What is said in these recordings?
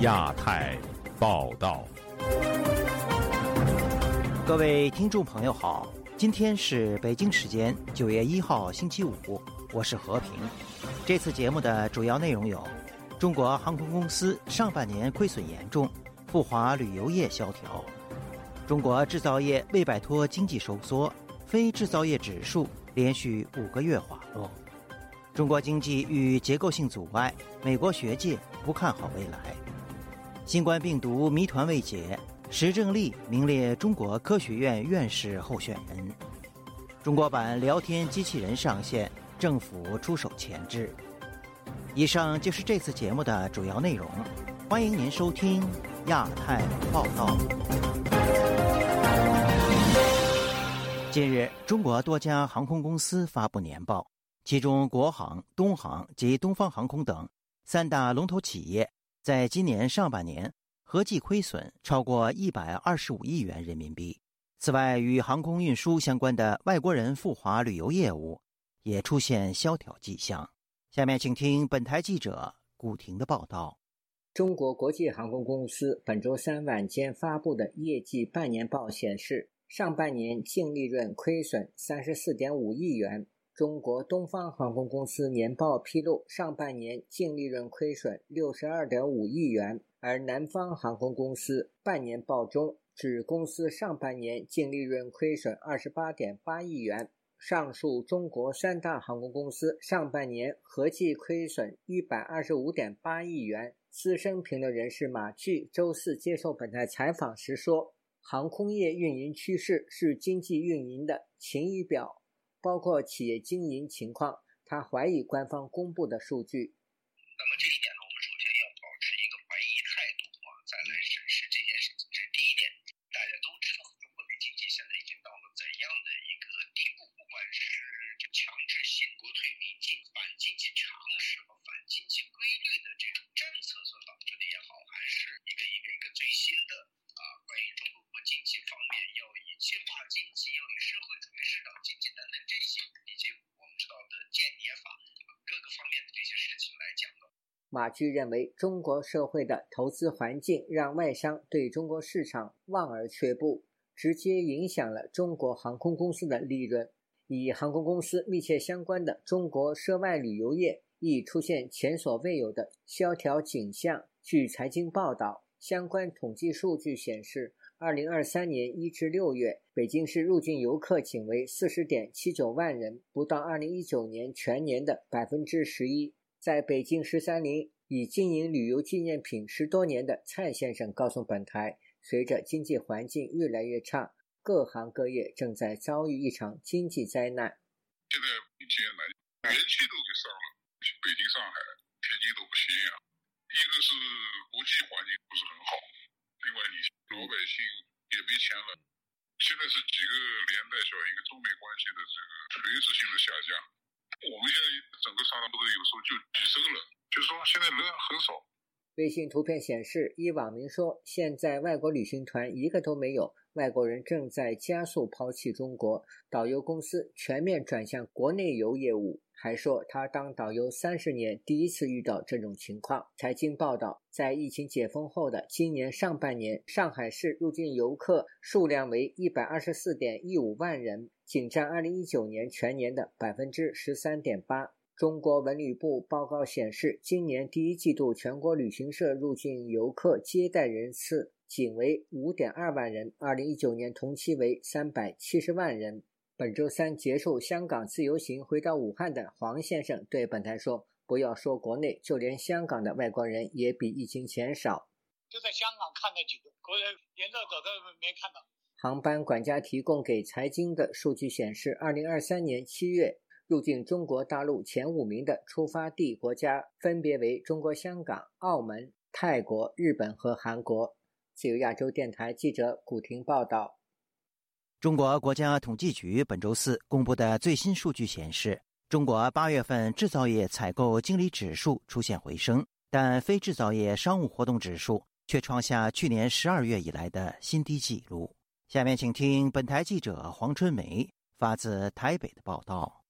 亚太报道，各位听众朋友好，今天是北京时间九月一号星期五，我是和平。这次节目的主要内容有：中国航空公司上半年亏损严重，赴华旅游业萧条；中国制造业未摆脱经济收缩，非制造业指数连续五个月滑落；中国经济遇结构性阻碍，美国学界不看好未来。新冠病毒谜团未解，石正丽名列中国科学院院士候选人。中国版聊天机器人上线，政府出手前置。以上就是这次节目的主要内容，欢迎您收听亚太报道。近日，中国多家航空公司发布年报，其中国航、东航及东方航空等三大龙头企业。在今年上半年，合计亏损超过一百二十五亿元人民币。此外，与航空运输相关的外国人赴华旅游业务也出现萧条迹象。下面请听本台记者古婷的报道：中国国际航空公司本周三晚间发布的业绩半年报显示，上半年净利润亏损三十四点五亿元。中国东方航空公司年报披露，上半年净利润亏损六十二点五亿元，而南方航空公司半年报中指公司上半年净利润亏损二十八点八亿元。上述中国三大航空公司上半年合计亏损一百二十五点八亿元。资深评论人士马巨周四接受本台采访时说：“航空业运营趋势是经济运营的晴雨表。”包括企业经营情况，他怀疑官方公布的数据一点呢，我们首先要保持一个怀疑态度啊，再来审视这件事情，这是第一点。大家都知道，中国的经济现在已经到了怎样的一个地步？不管是强制性国退民进、反经济常识和反经济规律的这种政策所导致的也好，还是一个一个一个最新的啊，关于中国经济方面要以计划经济、要以社会主义市场经济等等。马驹认为，中国社会的投资环境让外商对中国市场望而却步，直接影响了中国航空公司的利润。与航空公司密切相关的中国涉外旅游业亦出现前所未有的萧条景象。据财经报道，相关统计数据显示，二零二三年一至六月，北京市入境游客仅为四十点七九万人，不到二零一九年全年的百分之十一。在北京十三陵已经营旅游纪念品十多年的蔡先生告诉本台，随着经济环境越来越差，各行各业正在遭遇一场经济灾难。现在目前来，元气都给上了，北京、上海、天津都不行呀。一个是国际环境不是很好，另外你老百姓也没钱了。现在是几个连带效应，一个中美关系的这个垂直性的下降。我们现在整个商场都有时候就几十个人，就是说现在人很少。微信图片显示，一网民说，现在外国旅行团一个都没有，外国人正在加速抛弃中国，导游公司全面转向国内游业务。还说他当导游三十年，第一次遇到这种情况。财经报道，在疫情解封后的今年上半年，上海市入境游客数量为一百二十四点一五万人。仅占二零一九年全年的百分之十三点八。中国文旅部报告显示，今年第一季度全国旅行社入境游客接待人次仅为五点二万人，二零一九年同期为三百七十万人。本周三结束香港自由行回到武汉的黄先生对本台说：“不要说国内，就连香港的外国人也比疫情前少。就在香港看那几个国人，连这个都没看到。”航班管家提供给财经的数据显示，二零二三年七月入境中国大陆前五名的出发地国家分别为中国香港、澳门、泰国、日本和韩国。自由亚洲电台记者古婷报道。中国国家统计局本周四公布的最新数据显示，中国八月份制造业采购经理指数出现回升，但非制造业商务活动指数却创下去年十二月以来的新低纪录。下面请听本台记者黄春梅发自台北的报道。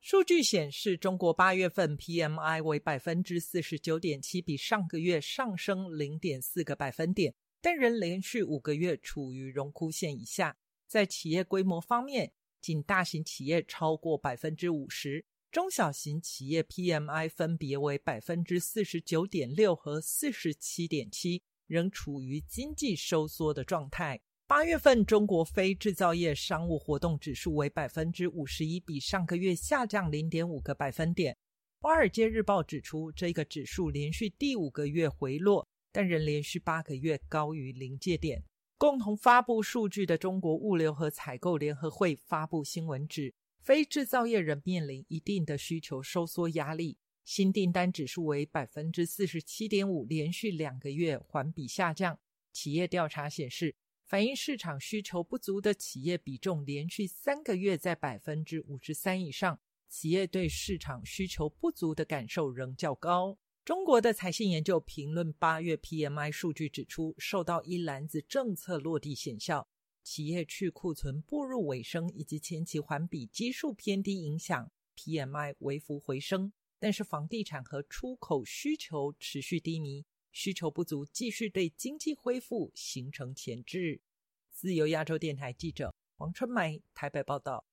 数据显示，中国八月份 PMI 为百分之四十九点七，比上个月上升零点四个百分点，但仍连续五个月处于荣枯线以下。在企业规模方面，仅大型企业超过百分之五十，中小型企业 PMI 分别为百分之四十九点六和四十七点七，仍处于经济收缩的状态。八月份中国非制造业商务活动指数为百分之五十一，比上个月下降零点五个百分点。华尔街日报指出，这个指数连续第五个月回落，但仍连续八个月高于临界点。共同发布数据的中国物流和采购联合会发布新闻指，非制造业仍面临一定的需求收缩压力。新订单指数为百分之四十七点五，连续两个月环比下降。企业调查显示。反映市场需求不足的企业比重连续三个月在百分之五十三以上，企业对市场需求不足的感受仍较高。中国的财信研究评论八月 PMI 数据指出，受到一篮子政策落地显效、企业去库存步入尾声以及前期环比基数偏低影响，PMI 微幅回升，但是房地产和出口需求持续低迷。需求不足，继续对经济恢复形成前置。自由亚洲电台记者王春梅台北报道：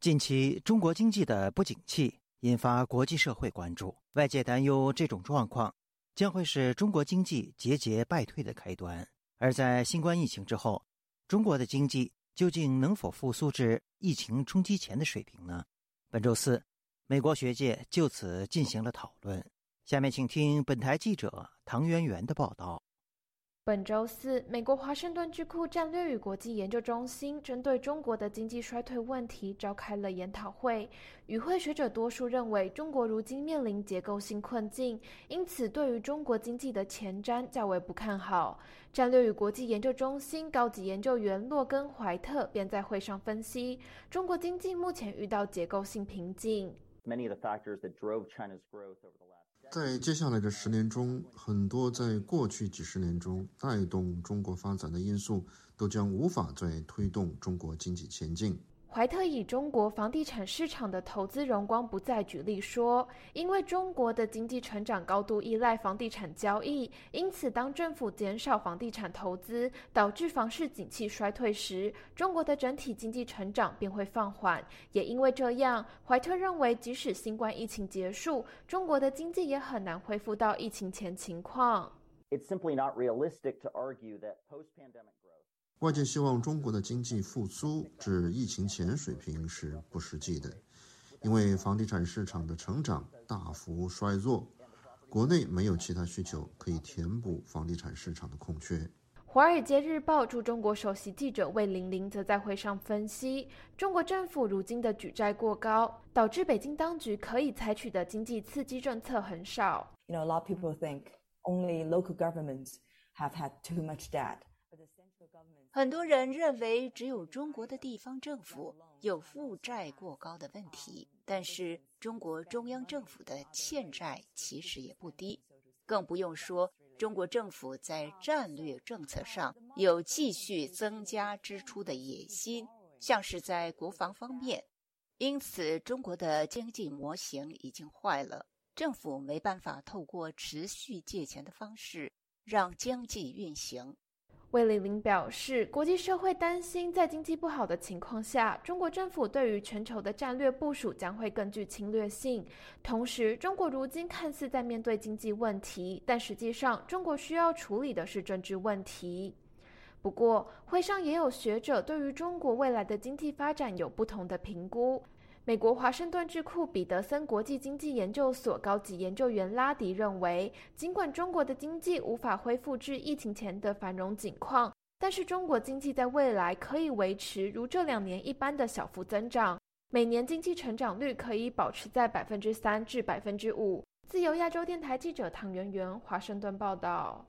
近期中国经济的不景气引发国际社会关注，外界担忧这种状况将会是中国经济节节败退的开端。而在新冠疫情之后，中国的经济究竟能否复苏至疫情冲击前的水平呢？本周四，美国学界就此进行了讨论。下面请听本台记者唐媛媛的报道。本周四，美国华盛顿智库战略与国际研究中心针对中国的经济衰退问题召开了研讨会。与会学者多数认为，中国如今面临结构性困境，因此对于中国经济的前瞻较为不看好。战略与国际研究中心高级研究员洛根·怀特便在会上分析，中国经济目前遇到结构性瓶颈。在接下来的十年中，很多在过去几十年中带动中国发展的因素，都将无法再推动中国经济前进。怀特以中国房地产市场的投资荣光不再举例说，因为中国的经济成长高度依赖房地产交易，因此当政府减少房地产投资，导致房市景气衰退时，中国的整体经济成长便会放缓。也因为这样，怀特认为，即使新冠疫情结束，中国的经济也很难恢复到疫情前情况。It's simply not realistic to argue that post-pandemic. 外界希望中国的经济复苏至疫情前水平是不实际的，因为房地产市场的成长大幅衰弱，国内没有其他需求可以填补房地产市场的空缺。华尔街日报驻中国首席记者魏玲玲则在会上分析，中国政府如今的举债过高，导致北京当局可以采取的经济刺激政策很少。You know, a lot of people think only local governments have had too much debt. 很多人认为只有中国的地方政府有负债过高的问题，但是中国中央政府的欠债其实也不低，更不用说中国政府在战略政策上有继续增加支出的野心，像是在国防方面。因此，中国的经济模型已经坏了，政府没办法透过持续借钱的方式让经济运行。魏玲玲表示，国际社会担心，在经济不好的情况下，中国政府对于全球的战略部署将会更具侵略性。同时，中国如今看似在面对经济问题，但实际上，中国需要处理的是政治问题。不过，会上也有学者对于中国未来的经济发展有不同的评估。美国华盛顿智库彼得森国际经济研究所高级研究员拉迪认为，尽管中国的经济无法恢复至疫情前的繁荣景况，但是中国经济在未来可以维持如这两年一般的小幅增长，每年经济成长率可以保持在百分之三至百分之五。自由亚洲电台记者唐媛媛华盛顿报道。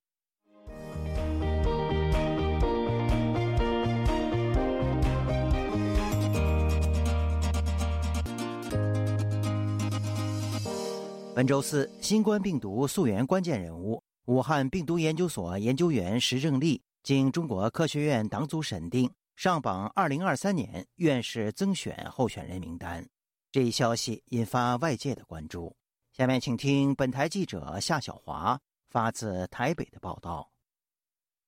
本周四，新冠病毒溯源关键人物武汉病毒研究所研究员石正丽经中国科学院党组审定，上榜2023年院士增选候选人名单。这一消息引发外界的关注。下面请听本台记者夏小华发自台北的报道。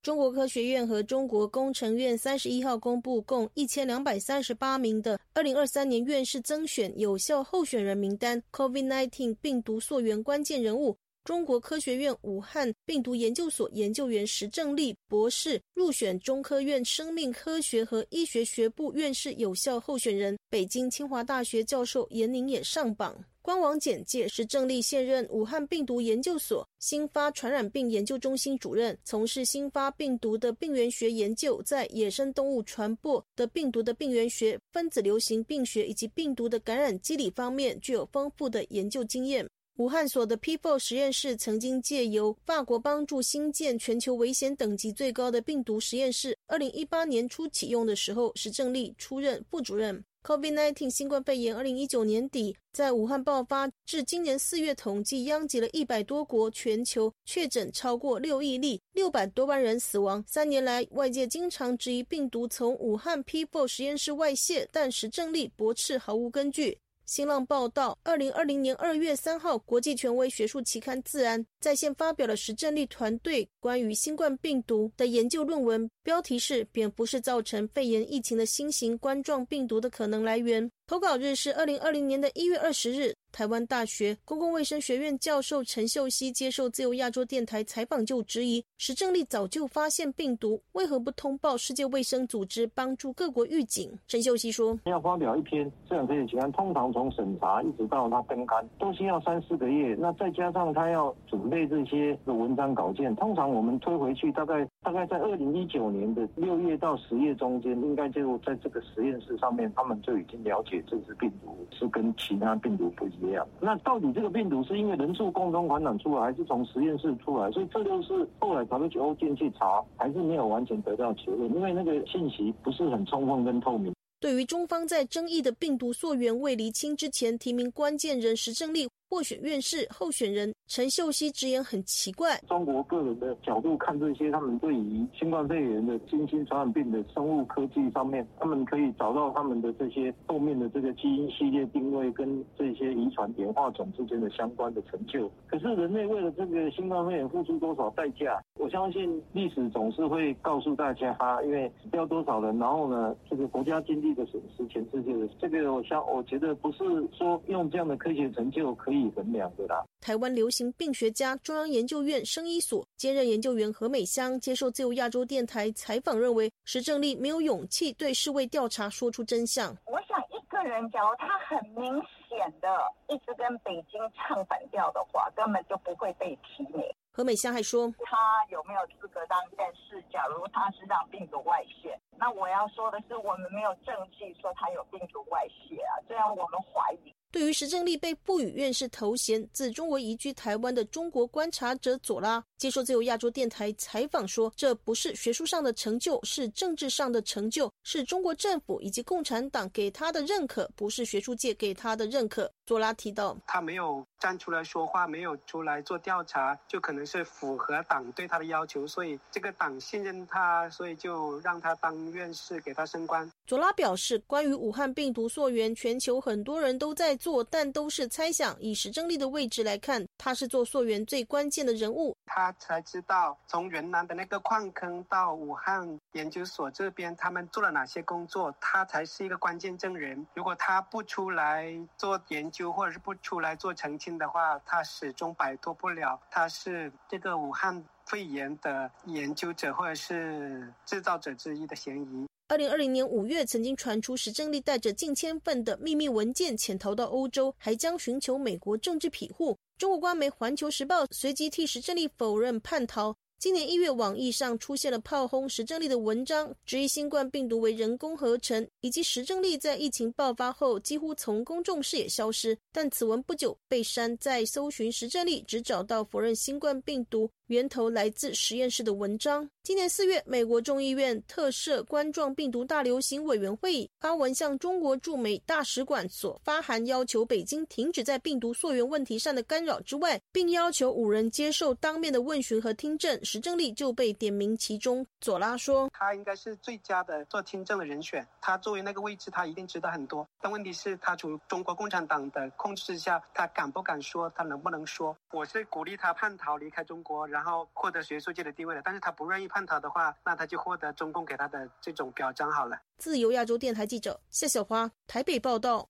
中国科学院和中国工程院三十一号公布共一千两百三十八名的二零二三年院士增选有效候选人名单，COVID-19 病毒溯源关键人物。中国科学院武汉病毒研究所研究员石正丽博士入选中科院生命科学和医学学部院士有效候选人，北京清华大学教授严宁也上榜。官网简介：石正丽现任武汉病毒研究所新发传染病研究中心主任，从事新发病毒的病原学研究，在野生动物传播的病毒的病原学、分子流行病学以及病毒的感染机理方面具有丰富的研究经验。武汉所的 P4 实验室曾经借由法国帮助新建全球危险等级最高的病毒实验室。二零一八年初启用的时候，石正丽出任副主任。COVID-19 新冠肺炎二零一九年底在武汉爆发，至今年四月统计殃及了一百多国，全球确诊超过六亿例，六百多万人死亡。三年来，外界经常质疑病毒从武汉 P4 实验室外泄，但石正丽驳斥毫无根据。新浪报道，二零二零年二月三号，国际权威学术期刊《自然》在线发表了石正丽团队关于新冠病毒的研究论文，标题是“蝙蝠是造成肺炎疫情的新型冠状病毒的可能来源”。投稿日是二零二零年的一月二十日。台湾大学公共卫生学院教授陈秀熙接受自由亚洲电台采访就质疑：石正丽早就发现病毒，为何不通报世界卫生组织，帮助各国预警？陈秀熙说：“要发表一篇这样科学期刊，通常从审查一直到他登刊，都需要三四个月。那再加上他要准备这些的文章稿件，通常我们推回去，大概大概在二零一九年的六月到十月中间，应该就在这个实验室上面，他们就已经了解这支病毒是跟其他病毒不一样。”那到底这个病毒是因为人畜共同传染出来，还是从实验室出来？所以这就是后来 WHO 进去查，还是没有完全得到结论，因为那个信息不是很充分跟透明。对于中方在争议的病毒溯源未厘清之前提名关键人石正丽。获选院士候选人陈秀熙直言很奇怪：中国个人的角度看这些，他们对于新冠肺炎的新兴传染病的生物科技上面，他们可以找到他们的这些后面的这个基因系列定位跟这些遗传演化种之间的相关的成就。可是人类为了这个新冠肺炎付出多少代价？我相信历史总是会告诉大家，哈因为死掉多少人，然后呢，这个国家经济的损失，全世界的这个，我想我觉得不是说用这样的科学成就可以。可以衡量的啦。台湾流行病学家、中央研究院生医所兼任研究员何美香接受自由亚洲电台采访，认为石正丽没有勇气对世卫调查说出真相。我想一个人，假如他很明显的一直跟北京唱反调的话，根本就不会被提名。何美香还说，他有没有资格当院士？假如他是让病毒外泄，那我要说的是，我们没有证据说他有病毒外泄啊，这样我们怀疑。对于石正丽被不予院士头衔，自中国移居台湾的中国观察者左拉接受自由亚洲电台采访说：“这不是学术上的成就，是政治上的成就，是中国政府以及共产党给他的认可，不是学术界给他的认可。”左拉提到，他没有站出来说话，没有出来做调查，就可能是符合党对他的要求，所以这个党信任他，所以就让他当院士，给他升官。左拉表示，关于武汉病毒溯源，全球很多人都在。做，但都是猜想。以石正丽的位置来看，他是做溯源最关键的人物。他才知道从云南的那个矿坑到武汉研究所这边，他们做了哪些工作，他才是一个关键证人。如果他不出来做研究，或者是不出来做澄清的话，他始终摆脱不了他是这个武汉肺炎的研究者或者是制造者之一的嫌疑。二零二零年五月，曾经传出石正丽带着近千份的秘密文件潜逃到欧洲，还将寻求美国政治庇护。中国官媒《环球时报》随即替石正丽否认叛逃。今年一月，网易上出现了炮轰石正丽的文章，质疑新冠病毒为人工合成，以及石正丽在疫情爆发后几乎从公众视野消失。但此文不久被删，在搜寻石正丽，只找到否认新冠病毒源头来自实验室的文章。今年四月，美国众议院特设冠状病毒大流行委员会发文向中国驻美大使馆所发函，要求北京停止在病毒溯源问题上的干扰之外，并要求五人接受当面的问询和听证。石正丽就被点名其中。佐拉说：“他应该是最佳的做听证的人选。他作为那个位置，他一定知道很多。但问题是，他处中国共产党的控制下，他敢不敢说？他能不能说？我是鼓励他叛逃离开中国，然后获得学术界的地位的。但是他不愿意叛逃的话，那他就获得中共给他的这种表彰好了。”自由亚洲电台记者谢小花台北报道。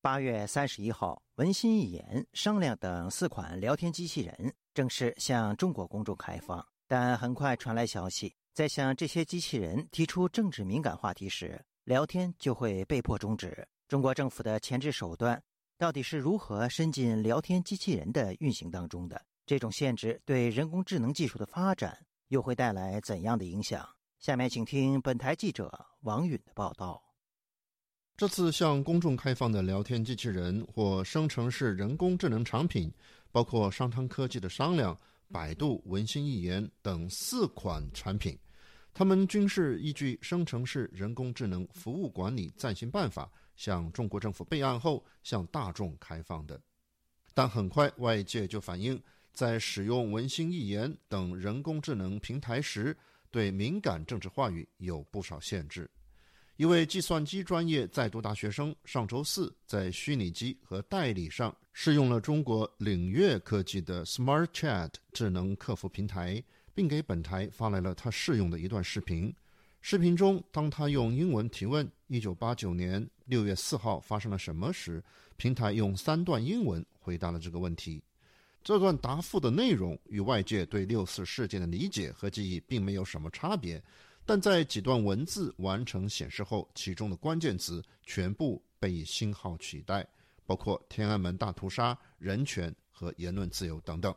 八月三十一号，文心一言、商量等四款聊天机器人正式向中国公众开放。但很快传来消息，在向这些机器人提出政治敏感话题时，聊天就会被迫终止。中国政府的前置手段到底是如何伸进聊天机器人的运行当中的？这种限制对人工智能技术的发展又会带来怎样的影响？下面请听本台记者王允的报道。这次向公众开放的聊天机器人或生成式人工智能产品，包括商汤科技的商量、百度、文心一言等四款产品，它们均是依据《生成式人工智能服务管理暂行办法》向中国政府备案后向大众开放的。但很快，外界就反映，在使用文心一言等人工智能平台时，对敏感政治话语有不少限制。一位计算机专业在读大学生上周四在虚拟机和代理上试用了中国领悦科技的 Smart Chat 智能客服平台，并给本台发来了他试用的一段视频。视频中，当他用英文提问“一九八九年六月四号发生了什么”时，平台用三段英文回答了这个问题。这段答复的内容与外界对六四事件的理解和记忆并没有什么差别。但在几段文字完成显示后，其中的关键词全部被星号取代，包括天安门大屠杀、人权和言论自由等等。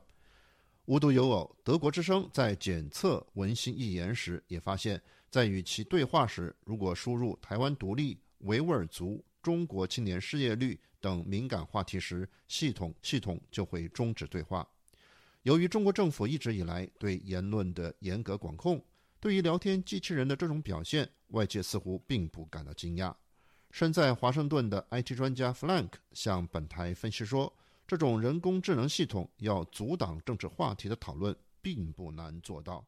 无独有偶，德国之声在检测文心一言时，也发现，在与其对话时，如果输入台湾独立、维吾尔族、中国青年失业率等敏感话题时，系统系统就会终止对话。由于中国政府一直以来对言论的严格管控。对于聊天机器人的这种表现，外界似乎并不感到惊讶。身在华盛顿的 IT 专家 Flank 向本台分析说：“这种人工智能系统要阻挡政治话题的讨论，并不难做到。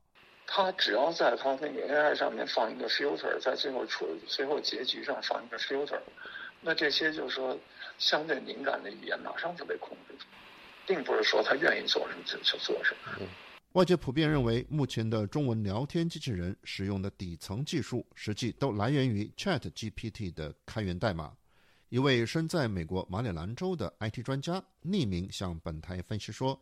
他只要在他那个 AI 上面放一个 filter，在最后处最后结局上放一个 filter，那这些就是说相对敏感的语言马上就被控制住，并不是说他愿意做什么就就做什么。”外界普遍认为，目前的中文聊天机器人使用的底层技术，实际都来源于 Chat GPT 的开源代码。一位身在美国马里兰州的 IT 专家匿名向本台分析说：“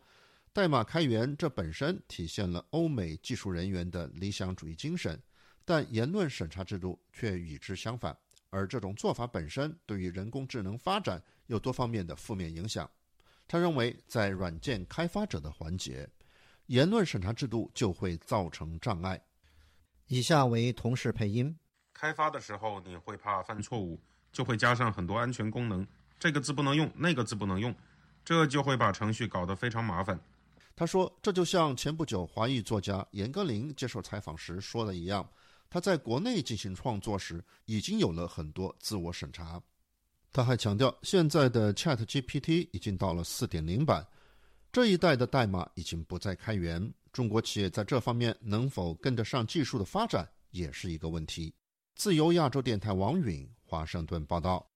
代码开源这本身体现了欧美技术人员的理想主义精神，但言论审查制度却与之相反。而这种做法本身对于人工智能发展有多方面的负面影响。”他认为，在软件开发者的环节。言论审查制度就会造成障碍。以下为同事配音：开发的时候你会怕犯错误，就会加上很多安全功能，这个字不能用，那个字不能用，这就会把程序搞得非常麻烦。他说，这就像前不久华裔作家严歌苓接受采访时说的一样，他在国内进行创作时已经有了很多自我审查。他还强调，现在的 Chat GPT 已经到了4.0版。这一代的代码已经不再开源，中国企业在这方面能否跟得上技术的发展，也是一个问题。自由亚洲电台王允华盛顿报道。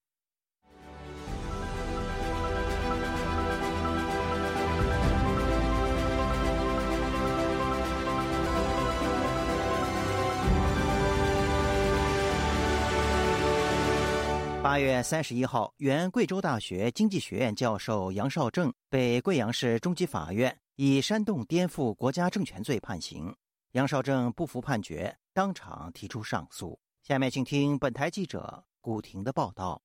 八月三十一号，原贵州大学经济学院教授杨绍正被贵阳市中级法院以煽动颠覆国家政权罪判刑。杨绍正不服判决，当场提出上诉。下面请听本台记者古婷的报道：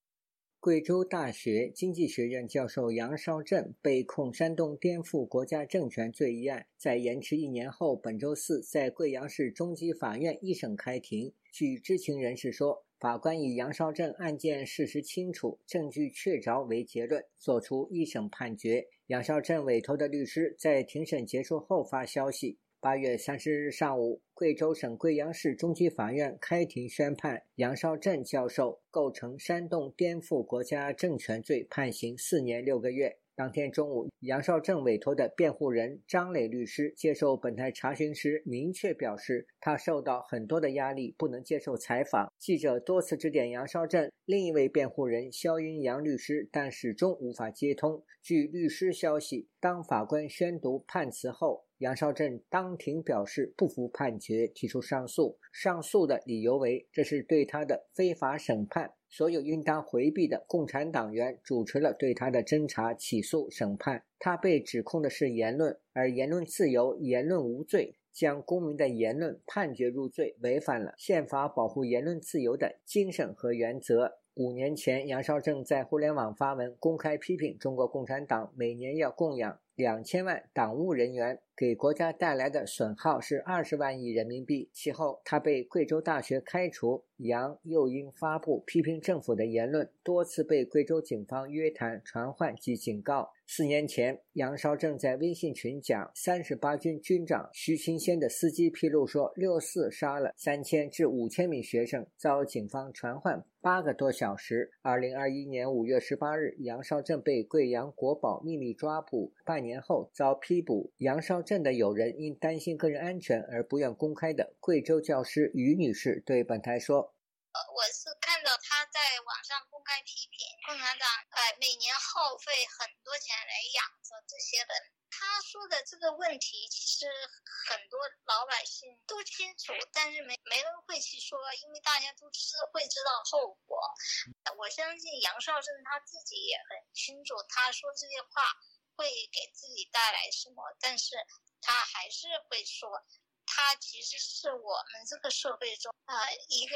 贵州大学经济学院教授杨绍正被控煽动颠覆国家政权罪一案，在延迟一年后，本周四在贵阳市中级法院一审开庭。据知情人士说。法官以杨绍正案件事实清楚、证据确凿为结论，作出一审判决。杨绍正委托的律师在庭审结束后发消息：八月三十日上午，贵州省贵阳市中级法院开庭宣判，杨绍正教授构成煽动颠覆国家政权罪，判刑四年六个月。当天中午，杨少正委托的辩护人张磊律师接受本台查询时，明确表示，他受到很多的压力，不能接受采访。记者多次致电杨少正另一位辩护人肖云阳律师，但始终无法接通。据律师消息，当法官宣读判词后，杨少正当庭表示不服判决，提出上诉。上诉的理由为，这是对他的非法审判。所有应当回避的共产党员主持了对他的侦查、起诉、审判。他被指控的是言论，而言论自由、言论无罪，将公民的言论判决入罪，违反了宪法保护言论自由的精神和原则。五年前，杨少正在互联网发文公开批评中国共产党每年要供养两千万党务人员。给国家带来的损耗是二十万亿人民币。其后，他被贵州大学开除。杨又因发布批评政府的言论，多次被贵州警方约谈、传唤及警告。四年前，杨少正在微信群讲，三十八军军长徐勤先的司机披露说，六四杀了三千至五千名学生，遭警方传唤八个多小时。二零二一年五月十八日，杨少正被贵阳国保秘密抓捕，半年后遭批捕。杨少。镇的有人因担心个人安全而不愿公开的贵州教师于女士对本台说：“呃，我是看到他在网上公开批评共产党，呃，每年耗费很多钱来养着这些人。他说的这个问题，其实很多老百姓都清楚，但是没没人会去说，因为大家都知会知道后果。我相信杨少正他自己也很清楚，他说这些话。”会给自己带来什么？但是他还是会说，他其实是我们这个社会中呃一个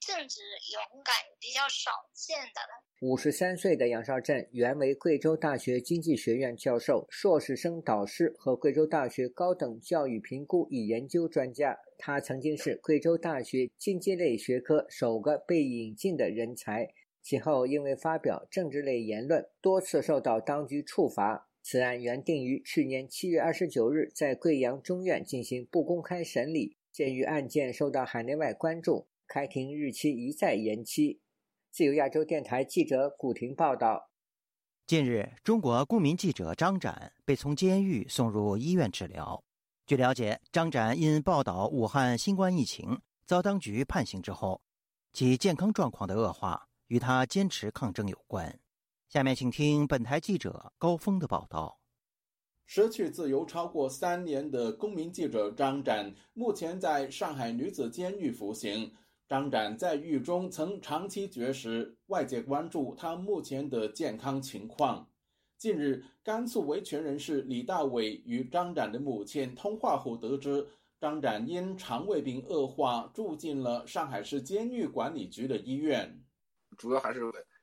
正直、勇敢、比较少见的。五十三岁的杨少正原为贵州大学经济学院教授、硕士生导师和贵州大学高等教育评估与研究专家。他曾经是贵州大学经济类学科首个被引进的人才，其后因为发表政治类言论，多次受到当局处罚。此案原定于去年七月二十九日在贵阳中院进行不公开审理，鉴于案件受到海内外关注，开庭日期一再延期。自由亚洲电台记者古婷报道。近日，中国公民记者张展被从监狱送入医院治疗。据了解，张展因报道武汉新冠疫情遭当局判刑之后，其健康状况的恶化与他坚持抗争有关。下面请听本台记者高峰的报道。失去自由超过三年的公民记者张展，目前在上海女子监狱服刑。张展在狱中曾长期绝食，外界关注他目前的健康情况。近日，甘肃维权人士李大伟与张展的母亲通话后得知，张展因肠胃病恶化住进了上海市监狱管理局的医院，主要还是。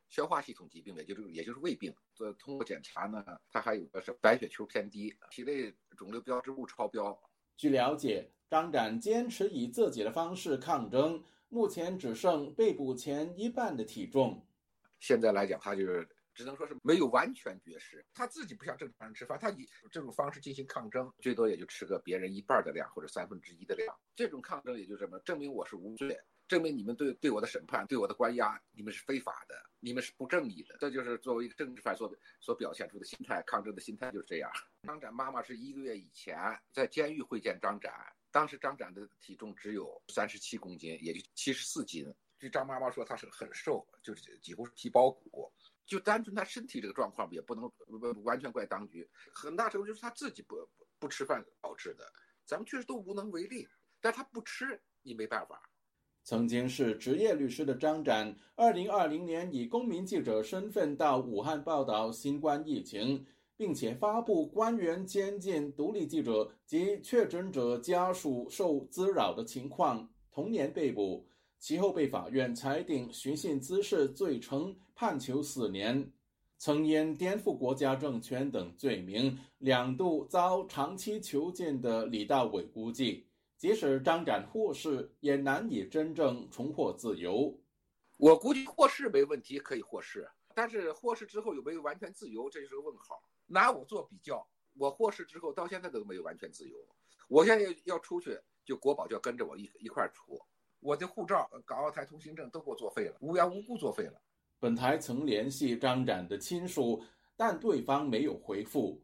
消化系统疾病，也就是也就是胃病。这通过检查呢，他还有个是白血球偏低，体内肿瘤标志物超标。据了解，张展坚持以自己的方式抗争，目前只剩被捕前一半的体重。现在来讲，他就是只能说是没有完全绝食。他自己不像正常人吃饭，他以这种方式进行抗争，最多也就吃个别人一半的量或者三分之一的量。这种抗争也就什么，证明我是无罪。证明你们对对我的审判、对我的关押，你们是非法的，你们是不正义的。这就是作为一个政治犯所所表现出的心态，抗争的心态就是这样。张展妈妈是一个月以前在监狱会见张展，当时张展的体重只有三十七公斤，也就七十四斤。据张妈妈说，他是很瘦，就是几乎是皮包骨。就单纯他身体这个状况，也不能不完全怪当局，很大程度就是他自己不不吃饭导致的。咱们确实都无能为力，但他不吃，你没办法。曾经是职业律师的张展，二零二零年以公民记者身份到武汉报道新冠疫情，并且发布官员监禁独立记者及确诊者家属受滋扰的情况，同年被捕，其后被法院裁定寻衅滋事罪成，判囚四年。曾因颠覆国家政权等罪名两度遭长期囚禁的李大伟估计。即使张展获释，也难以真正重获自由。我估计获释没问题，可以获释，但是获释之后有没有完全自由，这就是个问号。拿我做比较，我获释之后到现在都没有完全自由。我现在要出去，就国宝就要跟着我一一块出，我的护照、港澳台通行证都给我作废了，无缘无故作废了。本台曾联系张展的亲属，但对方没有回复。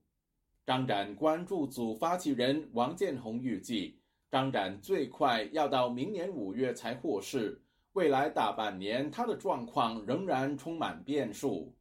张展关注组发起人王建红预计，张展最快要到明年五月才获释，未来大半年他的状况仍然充满变数。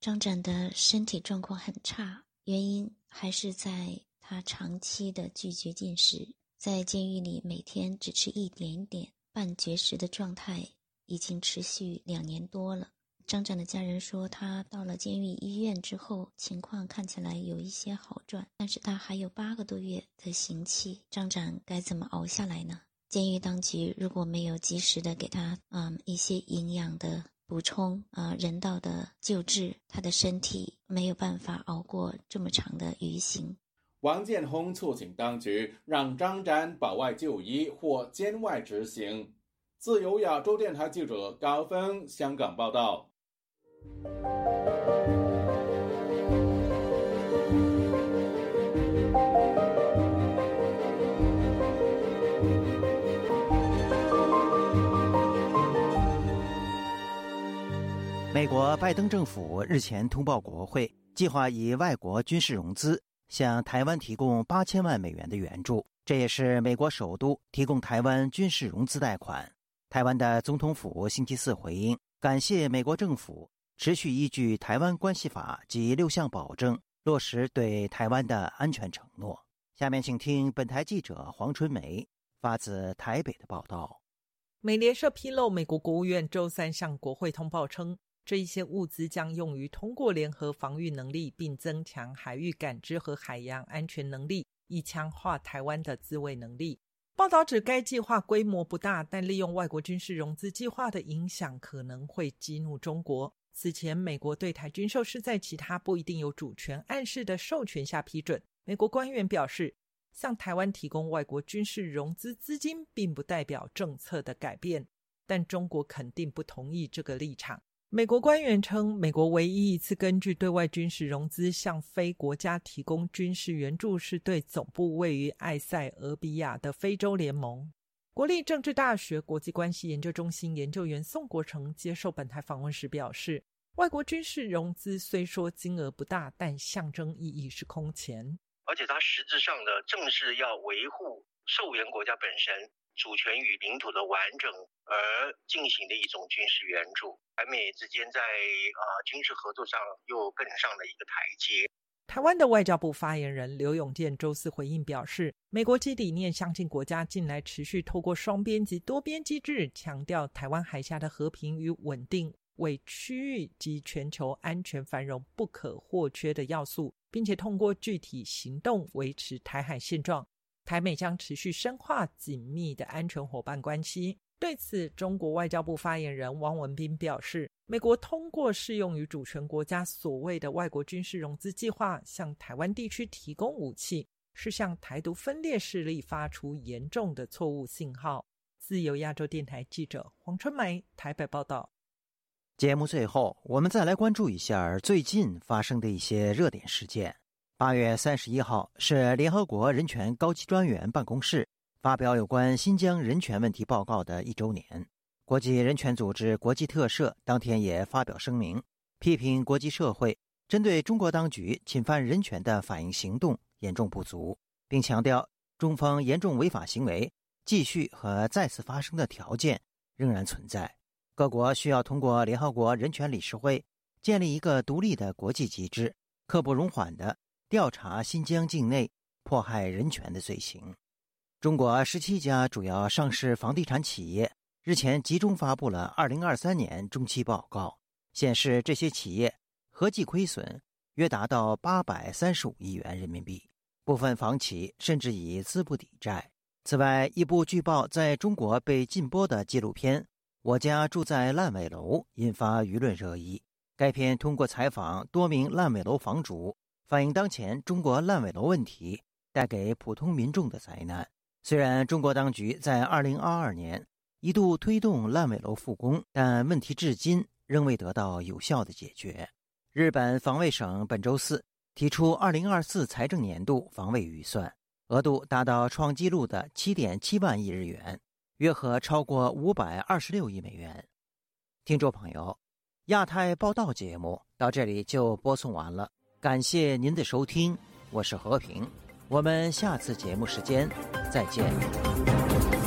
张展的身体状况很差，原因还是在他长期的拒绝进食，在监狱里每天只吃一点点，半绝食的状态已经持续两年多了。张展的家人说，他到了监狱医院之后，情况看起来有一些好转，但是他还有八个多月的刑期。张展该怎么熬下来呢？监狱当局如果没有及时的给他嗯一些营养的补充啊，人道的救治，他的身体没有办法熬过这么长的余刑。王建宏促请当局让张展保外就医或监外执行。自由亚洲电台记者高峰香港报道。美国拜登政府日前通报国会，计划以外国军事融资向台湾提供八千万美元的援助，这也是美国首都提供台湾军事融资贷款。台湾的总统府星期四回应，感谢美国政府。持续依据《台湾关系法》及六项保证，落实对台湾的安全承诺。下面请听本台记者黄春梅发自台北的报道。美联社披露，美国国务院周三向国会通报称，这一些物资将用于通过联合防御能力，并增强海域感知和海洋安全能力，以强化台湾的自卫能力。报道指，该计划规模不大，但利用外国军事融资计划的影响可能会激怒中国。此前，美国对台军售是在其他不一定有主权暗示的授权下批准。美国官员表示，向台湾提供外国军事融资资金，并不代表政策的改变，但中国肯定不同意这个立场。美国官员称，美国唯一一次根据对外军事融资向非国家提供军事援助，是对总部位于埃塞俄比亚的非洲联盟。国立政治大学国际关系研究中心研究员宋国成接受本台访问时表示，外国军事融资虽说金额不大，但象征意义是空前，而且它实质上的正是要维护受援国家本身主权与领土的完整而进行的一种军事援助。台美之间在啊军事合作上又更上了一个台阶。台湾的外交部发言人刘永健周四回应表示，美国及理念相近国家近来持续透过双边及多边机制，强调台湾海峡的和平与稳定为区域及全球安全繁荣不可或缺的要素，并且通过具体行动维持台海现状。台美将持续深化紧密的安全伙伴关系。对此，中国外交部发言人汪文斌表示，美国通过适用于主权国家所谓的外国军事融资计划，向台湾地区提供武器，是向台独分裂势力发出严重的错误信号。自由亚洲电台记者黄春梅台北报道。节目最后，我们再来关注一下最近发生的一些热点事件。八月三十一号是联合国人权高级专员办公室。发表有关新疆人权问题报告的一周年，国际人权组织国际特赦当天也发表声明，批评国际社会针对中国当局侵犯人权的反应行动严重不足，并强调中方严重违法行为继续和再次发生的条件仍然存在。各国需要通过联合国人权理事会建立一个独立的国际机制，刻不容缓地调查新疆境内迫害人权的罪行。中国十七家主要上市房地产企业日前集中发布了二零二三年中期报告，显示这些企业合计亏损约达到八百三十五亿元人民币，部分房企甚至已资不抵债。此外，一部据报在中国被禁播的纪录片《我家住在烂尾楼》引发舆论热议。该片通过采访多名烂尾楼房主，反映当前中国烂尾楼问题带给普通民众的灾难。虽然中国当局在2022年一度推动烂尾楼复工，但问题至今仍未得到有效的解决。日本防卫省本周四提出2024财政年度防卫预算，额度达到创纪录的7.7万亿日元，约合超过526亿美元。听众朋友，亚太报道节目到这里就播送完了，感谢您的收听，我是和平，我们下次节目时间再见。